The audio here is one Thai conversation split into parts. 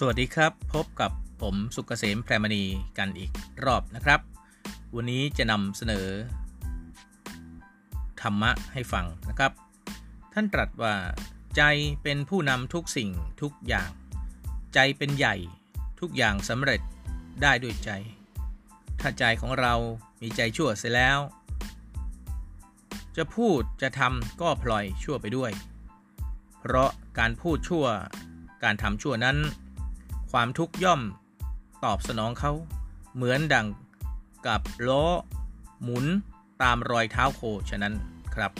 สวัสดีครับ พบกับผมสุกเกษมแพรมณีกันอีกรอบนะครับ วันนี้จะนำเสนอ ธรรมะให้ฟังนะครับ ท่านตรัสว่า ใจเป็นผู้นำทุกสิ่งทุกอย่าง ใจเป็นใหญ่ทุกอย่างสำเร็จได้ด้วยใจ ถ้าใจของเรามีใจชั่วเสียแล้ว จะพูดจะทำก็พลอยชั่วไปด้วย เพราะการพูดชั่วการทำชั่วนั้น ความทุกข์ย่อมตอบสนองเขา เหมือนดังกับล้อหมุนตามรอยเท้าโคฉะนั้นครับ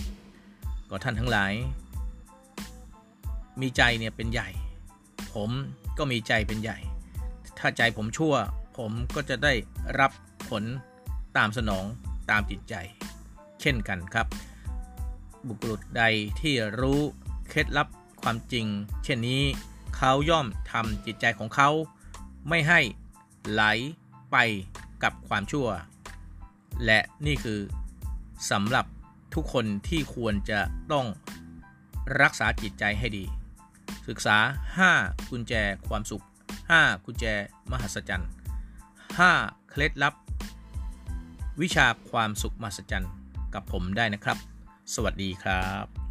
ก็ท่านทั้งหลาย มีใจเนี่ยเป็นใหญ่ ผมก็มีใจเป็นใหญ่ ถ้าใจผมชั่ว ผมก็จะได้รับผลตามสนองตามจิตใจ เช่นกันครับ บุคคลใดที่รู้เคล็ดลับความจริง เช่นนี้ เขาย่อมทำจิตใจของเขา ไม่ให้ไหลไปกับความชั่ว และนี่คือสำหรับทุกคนที่ควรจะต้องรักษาจิตใจให้ดี ศึกษา 5 กุญแจความสุข 5 กุญแจมหัศจรรย์ 5 เคล็ดลับ วิชาความสุขมหัศจรรย์กับผมได้นะครับ สวัสดีครับ